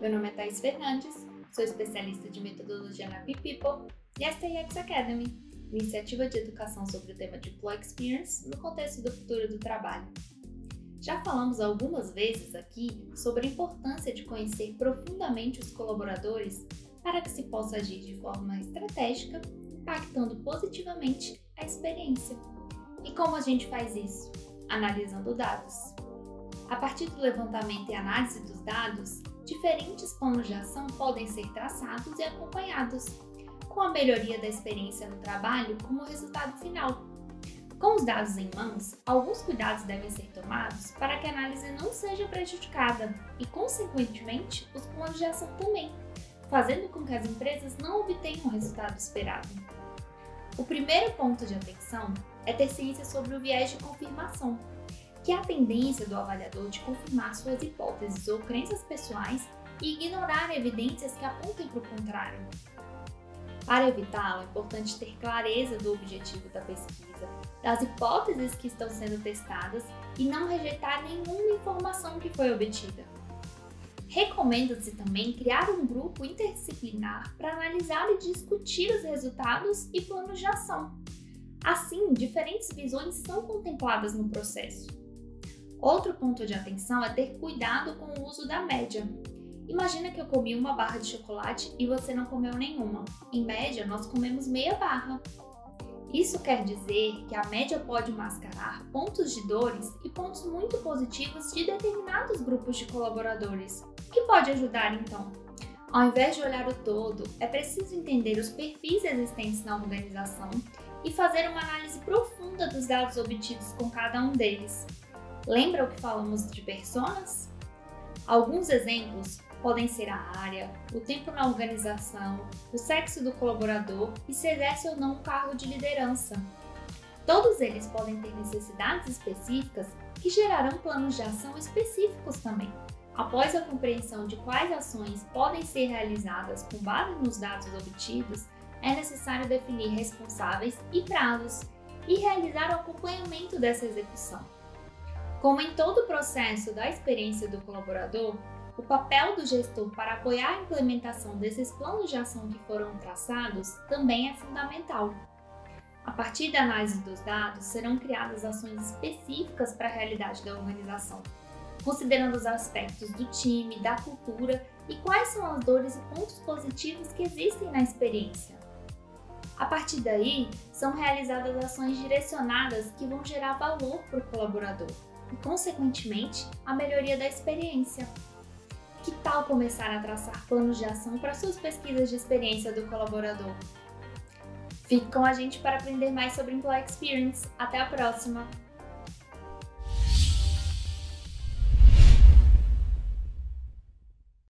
Meu nome é Thais Fernandes, sou especialista de metodologia na People e esta é a X Academy, iniciativa de educação sobre o tema de Employee Experience no contexto do futuro do trabalho. Já falamos algumas vezes aqui sobre a importância de conhecer profundamente os colaboradores para que se possa agir de forma estratégica, impactando positivamente a experiência. E como a gente faz isso? Analisando dados. A partir do levantamento e análise dos dados, diferentes planos de ação podem ser traçados e acompanhados, com a melhoria da experiência no trabalho como resultado final. Com os dados em mãos, alguns cuidados devem ser tomados para que a análise não seja prejudicada e, consequentemente, os planos de ação também, fazendo com que as empresas não obtenham o resultado esperado. O primeiro ponto de atenção é ter ciência sobre o viés de confirmação, que a tendência do avaliador de confirmar suas hipóteses ou crenças pessoais e ignorar evidências que apontem para o contrário. Para evitá-lo, é importante ter clareza do objetivo da pesquisa, das hipóteses que estão sendo testadas e não rejeitar nenhuma informação que foi obtida. Recomenda-se também criar um grupo interdisciplinar para analisar e discutir os resultados e planos de ação. Assim, diferentes visões são contempladas no processo. Outro ponto de atenção é ter cuidado com o uso da média. Imagina que eu comi uma barra de chocolate e você não comeu nenhuma. Em média, nós comemos meia barra. Isso quer dizer que a média pode mascarar pontos de dores e pontos muito positivos de determinados grupos de colaboradores. O que pode ajudar então? Ao invés de olhar o todo, é preciso entender os perfis existentes na organização e fazer uma análise profunda dos dados obtidos com cada um deles. Lembra o que falamos de personas? Alguns exemplos podem ser a área, o tempo na organização, o sexo do colaborador e se exerce ou não um cargo de liderança. Todos eles podem ter necessidades específicas que gerarão planos de ação específicos também. Após a compreensão de quais ações podem ser realizadas com base nos dados obtidos, é necessário definir responsáveis e prazos e realizar o acompanhamento dessa execução. Como em todo o processo da experiência do colaborador, o papel do gestor para apoiar a implementação desses planos de ação que foram traçados também é fundamental. A partir da análise dos dados, serão criadas ações específicas para a realidade da organização, considerando os aspectos do time, da cultura e quais são as dores e pontos positivos que existem na experiência. A partir daí, são realizadas ações direcionadas que vão gerar valor para o colaborador e, consequentemente, a melhoria da experiência. Que tal começar a traçar planos de ação para suas pesquisas de experiência do colaborador? Fique com a gente para aprender mais sobre Employee Experience. Até a próxima!